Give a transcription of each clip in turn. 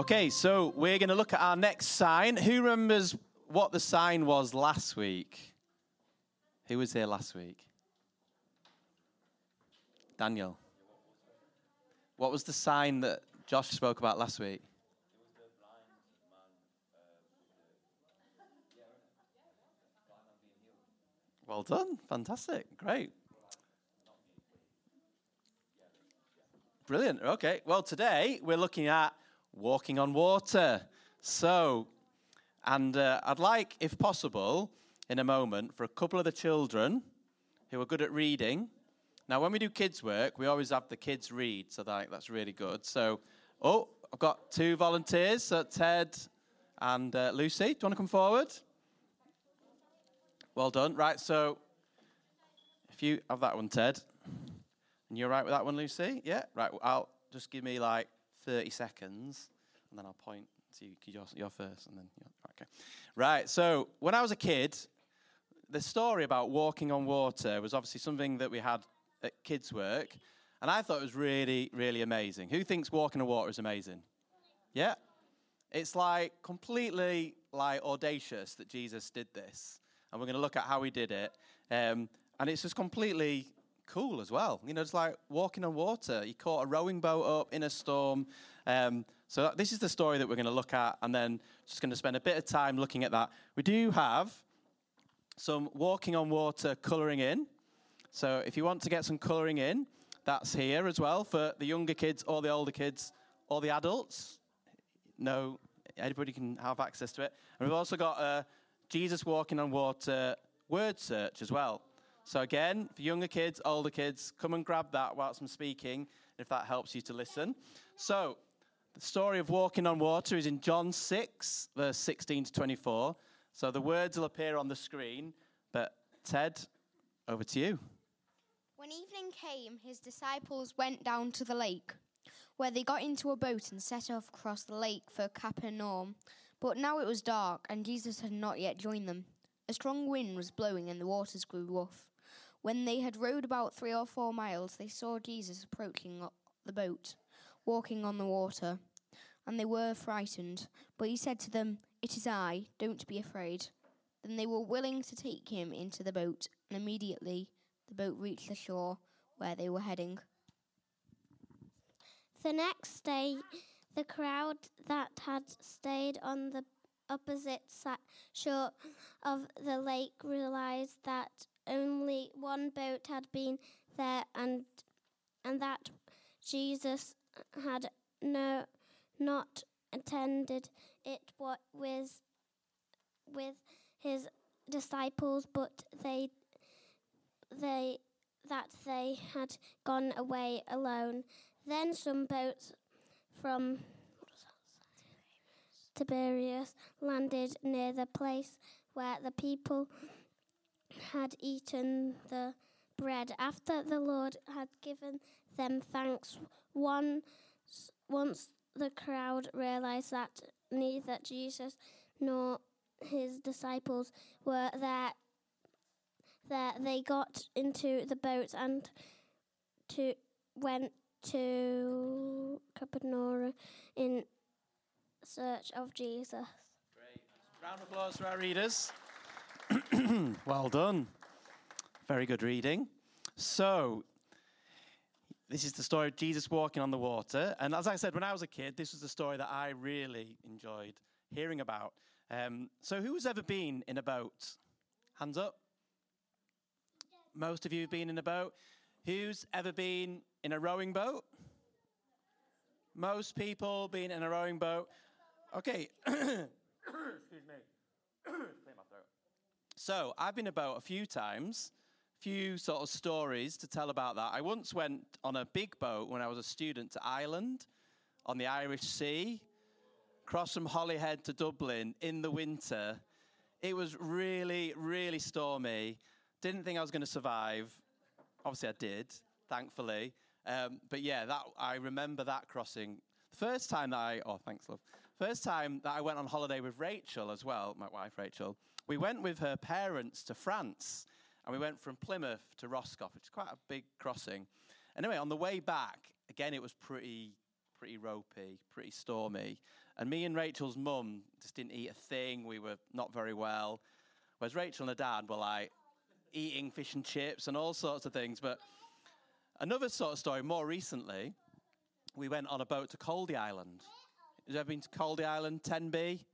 Okay, so we're going to look at our next sign. Who remembers what the sign was last week? Who was here last week? Daniel. What was the sign that Josh spoke about last week? Well done. Fantastic. Great. Brilliant. Okay. Well, today we're looking at walking on water. So, and uh, I'd like, if possible, in a moment, for a couple of the children who are good at reading. Now, when we do kids' work, we always have the kids read, so that, that's really good. So, oh, I've got two volunteers, so Ted and uh, Lucy. Do you want to come forward? Well done. Right, so if you have that one, Ted, and you're right with that one, Lucy? Yeah? Right, I'll just give me like 30 seconds, and then I'll point to you. You're, you're first, and then you're, okay. Right. So when I was a kid, the story about walking on water was obviously something that we had at kids' work, and I thought it was really, really amazing. Who thinks walking on water is amazing? Yeah. It's like completely like audacious that Jesus did this, and we're going to look at how he did it. Um, and it's just completely cool as well. You know, it's like walking on water. He caught a rowing boat up in a storm. Um, so that, this is the story that we're going to look at, and then just going to spend a bit of time looking at that. We do have some walking on water colouring in. So if you want to get some colouring in, that's here as well for the younger kids or the older kids or the adults. No, anybody can have access to it. And we've also got a Jesus walking on water word search as well. So, again, for younger kids, older kids, come and grab that whilst I'm speaking, if that helps you to listen. So, the story of walking on water is in John 6, verse 16 to 24. So, the words will appear on the screen, but Ted, over to you. When evening came, his disciples went down to the lake, where they got into a boat and set off across the lake for Capernaum. But now it was dark, and Jesus had not yet joined them. A strong wind was blowing, and the waters grew rough. When they had rowed about three or four miles, they saw Jesus approaching the boat, walking on the water. And they were frightened. But he said to them, It is I, don't be afraid. Then they were willing to take him into the boat, and immediately the boat reached the shore where they were heading. The next day, the crowd that had stayed on the opposite shore of the lake realized that only one boat had been there and and that Jesus had no not attended it with with his disciples but they they that they had gone away alone. Then some boats from Tiberias landed near the place where the people had eaten the bread after the Lord had given them thanks. One, once the crowd realized that neither Jesus nor his disciples were there, there they got into the boat and to went to Capernaum in search of Jesus. Great. Round of applause for our readers. well done. Very good reading. So, this is the story of Jesus walking on the water. And as I said, when I was a kid, this was the story that I really enjoyed hearing about. Um, so, who's ever been in a boat? Hands up. Most of you have been in a boat. Who's ever been in a rowing boat? Most people been in a rowing boat. Okay. Excuse me. So I've been about a few times, few sort of stories to tell about that. I once went on a big boat when I was a student to Ireland on the Irish Sea, crossed from Holyhead to Dublin in the winter. It was really, really stormy. Didn't think I was going to survive. Obviously, I did, thankfully. Um, but yeah, that I remember that crossing. The First time that I, oh, thanks, love. First time that I went on holiday with Rachel as well, my wife Rachel we went with her parents to France and we went from Plymouth to Roscoff, which is quite a big crossing. Anyway, on the way back, again, it was pretty, pretty ropey, pretty stormy. And me and Rachel's mum just didn't eat a thing. We were not very well. Whereas Rachel and her dad were like eating fish and chips and all sorts of things. But another sort of story, more recently, we went on a boat to Caldy Island. Have you ever been to Caldy Island, Tenby?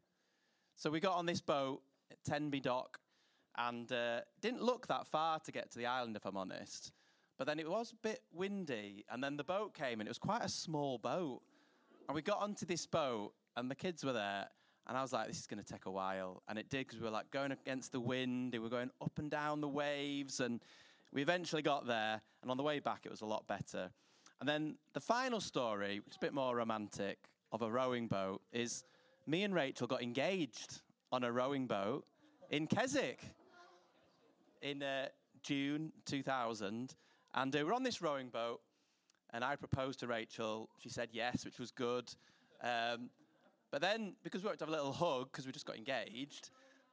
So we got on this boat at Tenby Dock and uh, didn't look that far to get to the island, if I'm honest. But then it was a bit windy, and then the boat came, and it was quite a small boat. And we got onto this boat, and the kids were there, and I was like, this is going to take a while. And it did, because we were like going against the wind, we were going up and down the waves, and we eventually got there, and on the way back, it was a lot better. And then the final story, which is a bit more romantic, of a rowing boat, is me and Rachel got engaged on a rowing boat in Keswick in uh, June 2000. And uh, we're on this rowing boat, and I proposed to Rachel. She said yes, which was good. Um, but then, because we wanted to have a little hug, because we just got engaged,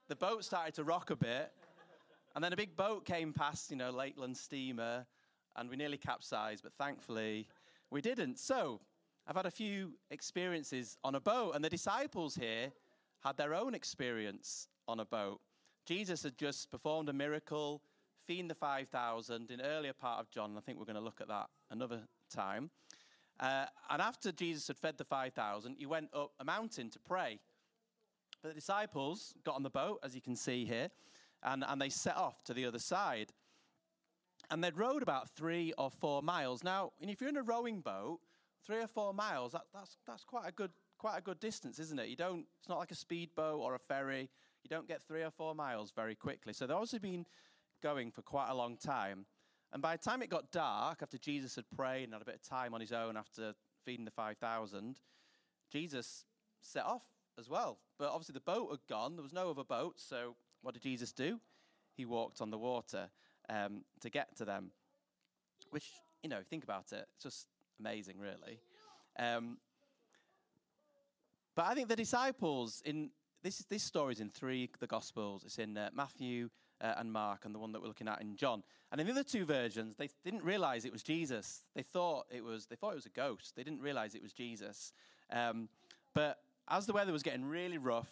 the boat started to rock a bit. And then a big boat came past, you know, Lakeland steamer, and we nearly capsized, but thankfully we didn't. So I've had a few experiences on a boat, and the disciples here had their own experience on a boat. Jesus had just performed a miracle, feeding the 5,000 in earlier part of John, and I think we're going to look at that another time. Uh, and after Jesus had fed the 5,000, he went up a mountain to pray. But the disciples got on the boat, as you can see here, and, and they set off to the other side. And they'd rowed about three or four miles. Now, if you're in a rowing boat, three or four miles, that, that's, that's quite, a good, quite a good distance, isn't it? You don't, it's not like a speedboat or a ferry. You don't get three or four miles very quickly. So they've been going for quite a long time. And by the time it got dark, after Jesus had prayed and had a bit of time on his own after feeding the 5,000, Jesus set off as well. But obviously the boat had gone. There was no other boat. So what did Jesus do? He walked on the water um, to get to them. Which, you know, think about it, it's just amazing, really. Um, but I think the disciples in this is this story is in three the Gospels. It's in uh, Matthew uh, and Mark, and the one that we're looking at in John. And in the other two versions, they didn't realize it was Jesus. They thought it was they thought it was a ghost. They didn't realize it was Jesus. Um, but as the weather was getting really rough,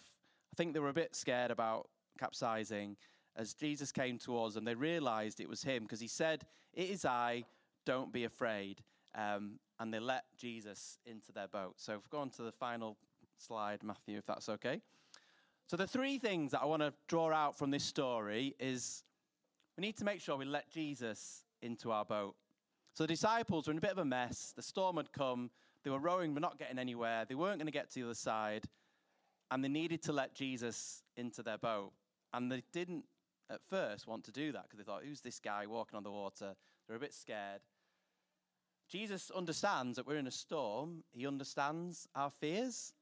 I think they were a bit scared about capsizing. As Jesus came towards them, they realized it was him because he said, "It is I. Don't be afraid." Um, and they let Jesus into their boat. So if we go on to the final slide, Matthew, if that's okay. So the three things that I want to draw out from this story is we need to make sure we let Jesus into our boat. So the disciples were in a bit of a mess. The storm had come. They were rowing, but not getting anywhere. They weren't going to get to the other side. And they needed to let Jesus into their boat. And they didn't at first want to do that because they thought, who's this guy walking on the water? They're a bit scared. Jesus understands that we're in a storm. He understands our fears.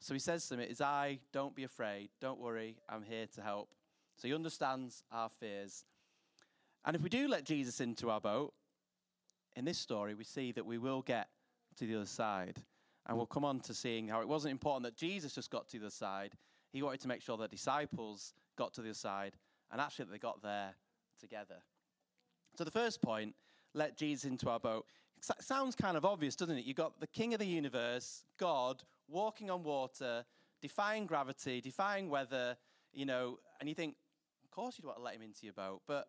So he says to them, It is I, don't be afraid, don't worry, I'm here to help. So he understands our fears. And if we do let Jesus into our boat, in this story, we see that we will get to the other side. And we'll come on to seeing how it wasn't important that Jesus just got to the other side. He wanted to make sure that disciples got to the other side and actually that they got there together. So the first point, let Jesus into our boat. It sounds kind of obvious, doesn't it? You've got the king of the universe, God, walking on water, defying gravity, defying weather, you know, and you think, of course you'd want to let him into your boat, but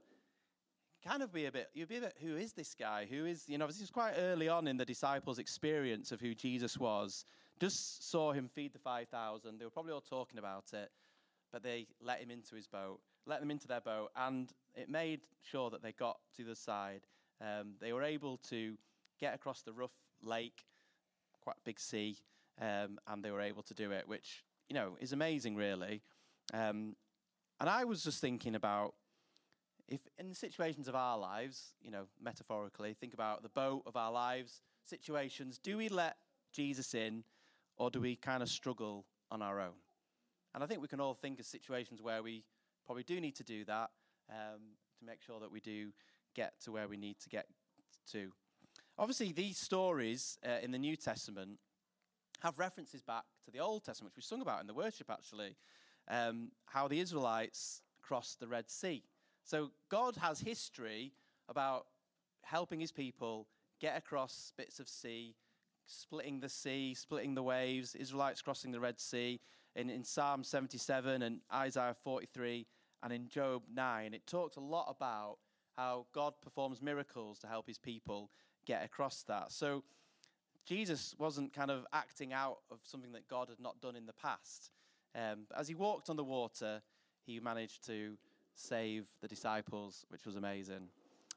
kind of be a bit, you'd be a bit, who is this guy? Who is, you know, this is quite early on in the disciples' experience of who Jesus was. Just saw him feed the 5,000. They were probably all talking about it, but they let him into his boat, let them into their boat, and it made sure that they got to the side. Um, they were able to get across the rough lake, quite a big sea, um, and they were able to do it, which you know is amazing, really. Um, and I was just thinking about if in the situations of our lives, you know, metaphorically, think about the boat of our lives situations. Do we let Jesus in, or do we kind of struggle on our own? And I think we can all think of situations where we probably do need to do that um, to make sure that we do get to where we need to get to. Obviously, these stories uh, in the New Testament have references back to the Old Testament, which we sung about in the worship actually, um, how the Israelites crossed the Red Sea. So God has history about helping his people get across bits of sea, splitting the sea, splitting the waves, Israelites crossing the Red Sea. In, in Psalm 77 and Isaiah 43 and in Job 9, it talks a lot about how God performs miracles to help his people get across that. So Jesus wasn't kind of acting out of something that God had not done in the past. Um, as he walked on the water, he managed to save the disciples, which was amazing.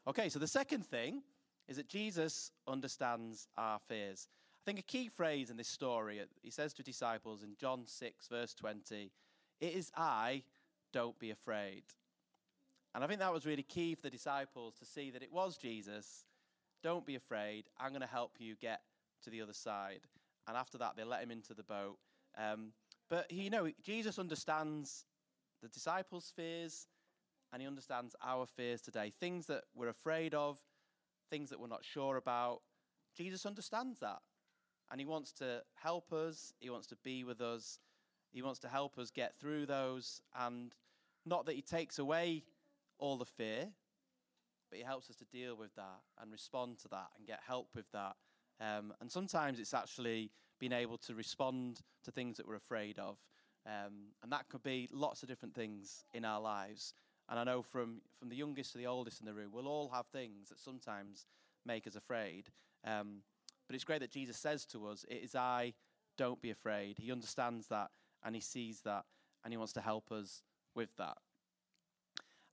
Okay, so the second thing is that Jesus understands our fears. I think a key phrase in this story, he says to disciples in John 6, verse 20, It is I, don't be afraid. And I think that was really key for the disciples to see that it was Jesus. Don't be afraid. I'm going to help you get to the other side. And after that, they let him into the boat. Um, but you know, Jesus understands the disciples' fears, and he understands our fears today. Things that we're afraid of, things that we're not sure about. Jesus understands that. And he wants to help us, he wants to be with us, he wants to help us get through those. And not that he takes away all the fear, but he helps us to deal with that and respond to that and get help with that. Um, and sometimes it's actually being able to respond to things that we're afraid of. Um, and that could be lots of different things in our lives. And I know from, from the youngest to the oldest in the room, we'll all have things that sometimes make us afraid. Um, but it's great that Jesus says to us, It is I, don't be afraid. He understands that and he sees that and he wants to help us with that.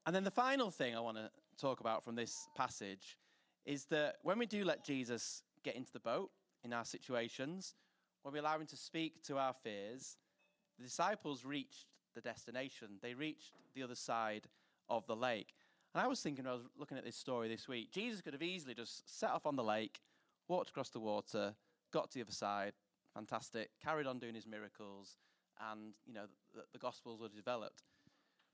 And then the final thing I want to talk about from this passage is that when we do let Jesus get into the boat in our situations, when we allow him to speak to our fears, the disciples reached the destination. They reached the other side of the lake. And I was thinking, I was looking at this story this week, Jesus could have easily just set off on the lake, walked across the water, got to the other side, fantastic, carried on doing his miracles, and, you know, the, the Gospels were developed.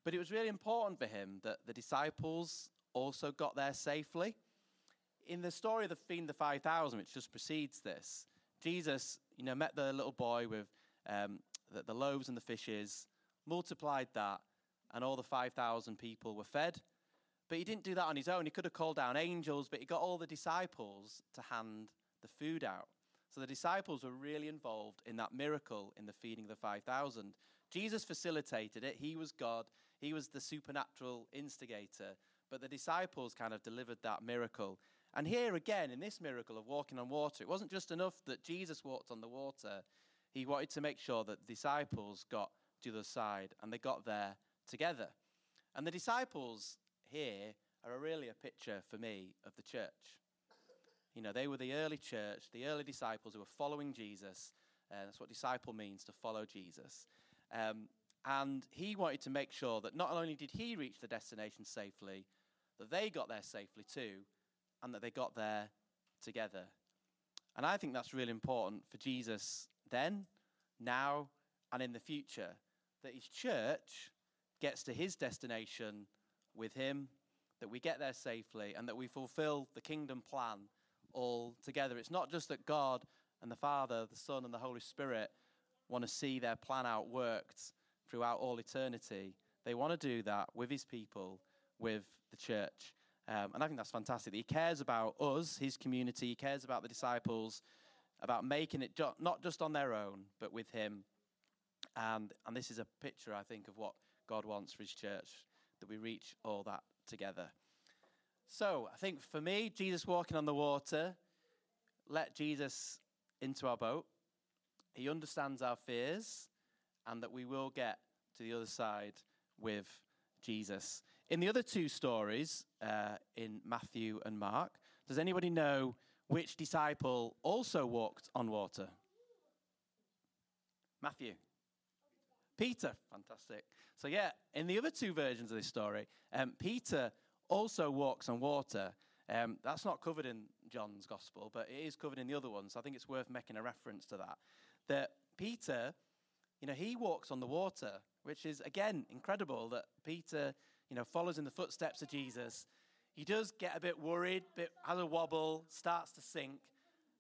But it was really important for him that the disciples also got there safely. In the story of the feeding the 5,000, which just precedes this, Jesus, you know, met the little boy with um, the, the loaves and the fishes, multiplied that, and all the 5,000 people were fed. But he didn't do that on his own. He could have called down angels, but he got all the disciples to hand the food out. So the disciples were really involved in that miracle in the feeding of the 5,000. Jesus facilitated it. He was God, he was the supernatural instigator. But the disciples kind of delivered that miracle. And here again, in this miracle of walking on water, it wasn't just enough that Jesus walked on the water. He wanted to make sure that the disciples got to the side and they got there together. And the disciples here are really a picture for me of the church. You know, they were the early church, the early disciples who were following Jesus. Uh, that's what disciple means to follow Jesus. Um, and he wanted to make sure that not only did he reach the destination safely, that they got there safely too, and that they got there together. And I think that's really important for Jesus then, now, and in the future, that his church gets to his destination with him, that we get there safely, and that we fulfill the kingdom plan all together. It's not just that God and the Father, the Son, and the Holy Spirit want to see their plan outworked throughout all eternity. They want to do that with his people, with the church. Um, and I think that's fantastic. He cares about us, his community, he cares about the disciples, about making it ju- not just on their own, but with him. And, and this is a picture, I think, of what God wants for his church, that we reach all that together. So I think for me, Jesus walking on the water, let Jesus into our boat. He understands our fears, and that we will get to the other side with Jesus. In the other two stories, uh, in Matthew and Mark, does anybody know which disciple also walked on water? Matthew. Peter, fantastic. So, yeah, in the other two versions of this story, um, Peter also walks on water. Um, that's not covered in John's gospel, but it is covered in the other ones. So I think it's worth making a reference to that. That Peter, you know, he walks on the water, which is, again, incredible that Peter, you know, follows in the footsteps of Jesus. He does get a bit worried, bit, has a wobble, starts to sink,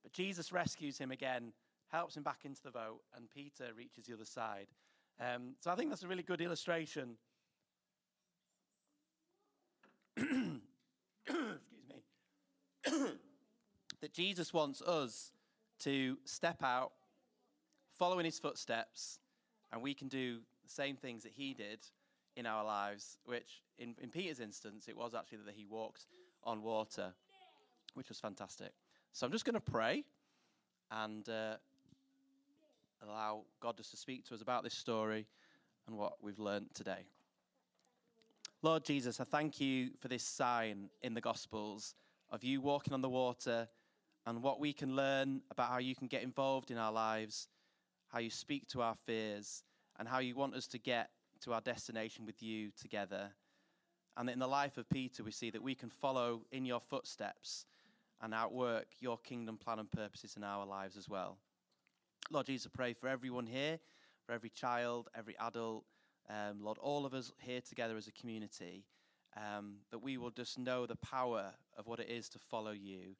but Jesus rescues him again, helps him back into the boat, and Peter reaches the other side. Um, so I think that's a really good illustration. Excuse me. that Jesus wants us to step out, follow in his footsteps, and we can do the same things that he did in our lives, which in, in Peter's instance, it was actually that he walked on water, which was fantastic. So I'm just going to pray and uh, allow God just to speak to us about this story and what we've learned today. Lord Jesus, I thank you for this sign in the Gospels of you walking on the water and what we can learn about how you can get involved in our lives, how you speak to our fears, and how you want us to get to our destination with you together. And in the life of Peter, we see that we can follow in your footsteps and outwork your kingdom plan and purposes in our lives as well. Lord Jesus, I pray for everyone here, for every child, every adult, um, Lord, all of us here together as a community, um, that we will just know the power of what it is to follow you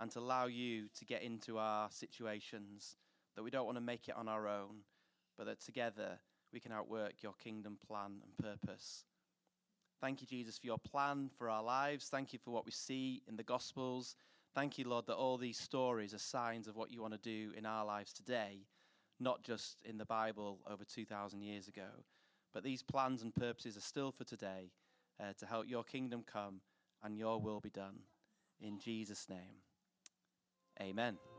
and to allow you to get into our situations, that we don't want to make it on our own, but that together we can outwork your kingdom plan and purpose. Thank you, Jesus, for your plan for our lives. Thank you for what we see in the Gospels. Thank you, Lord, that all these stories are signs of what you want to do in our lives today, not just in the Bible over 2,000 years ago. But these plans and purposes are still for today uh, to help your kingdom come and your will be done. In Jesus' name, amen.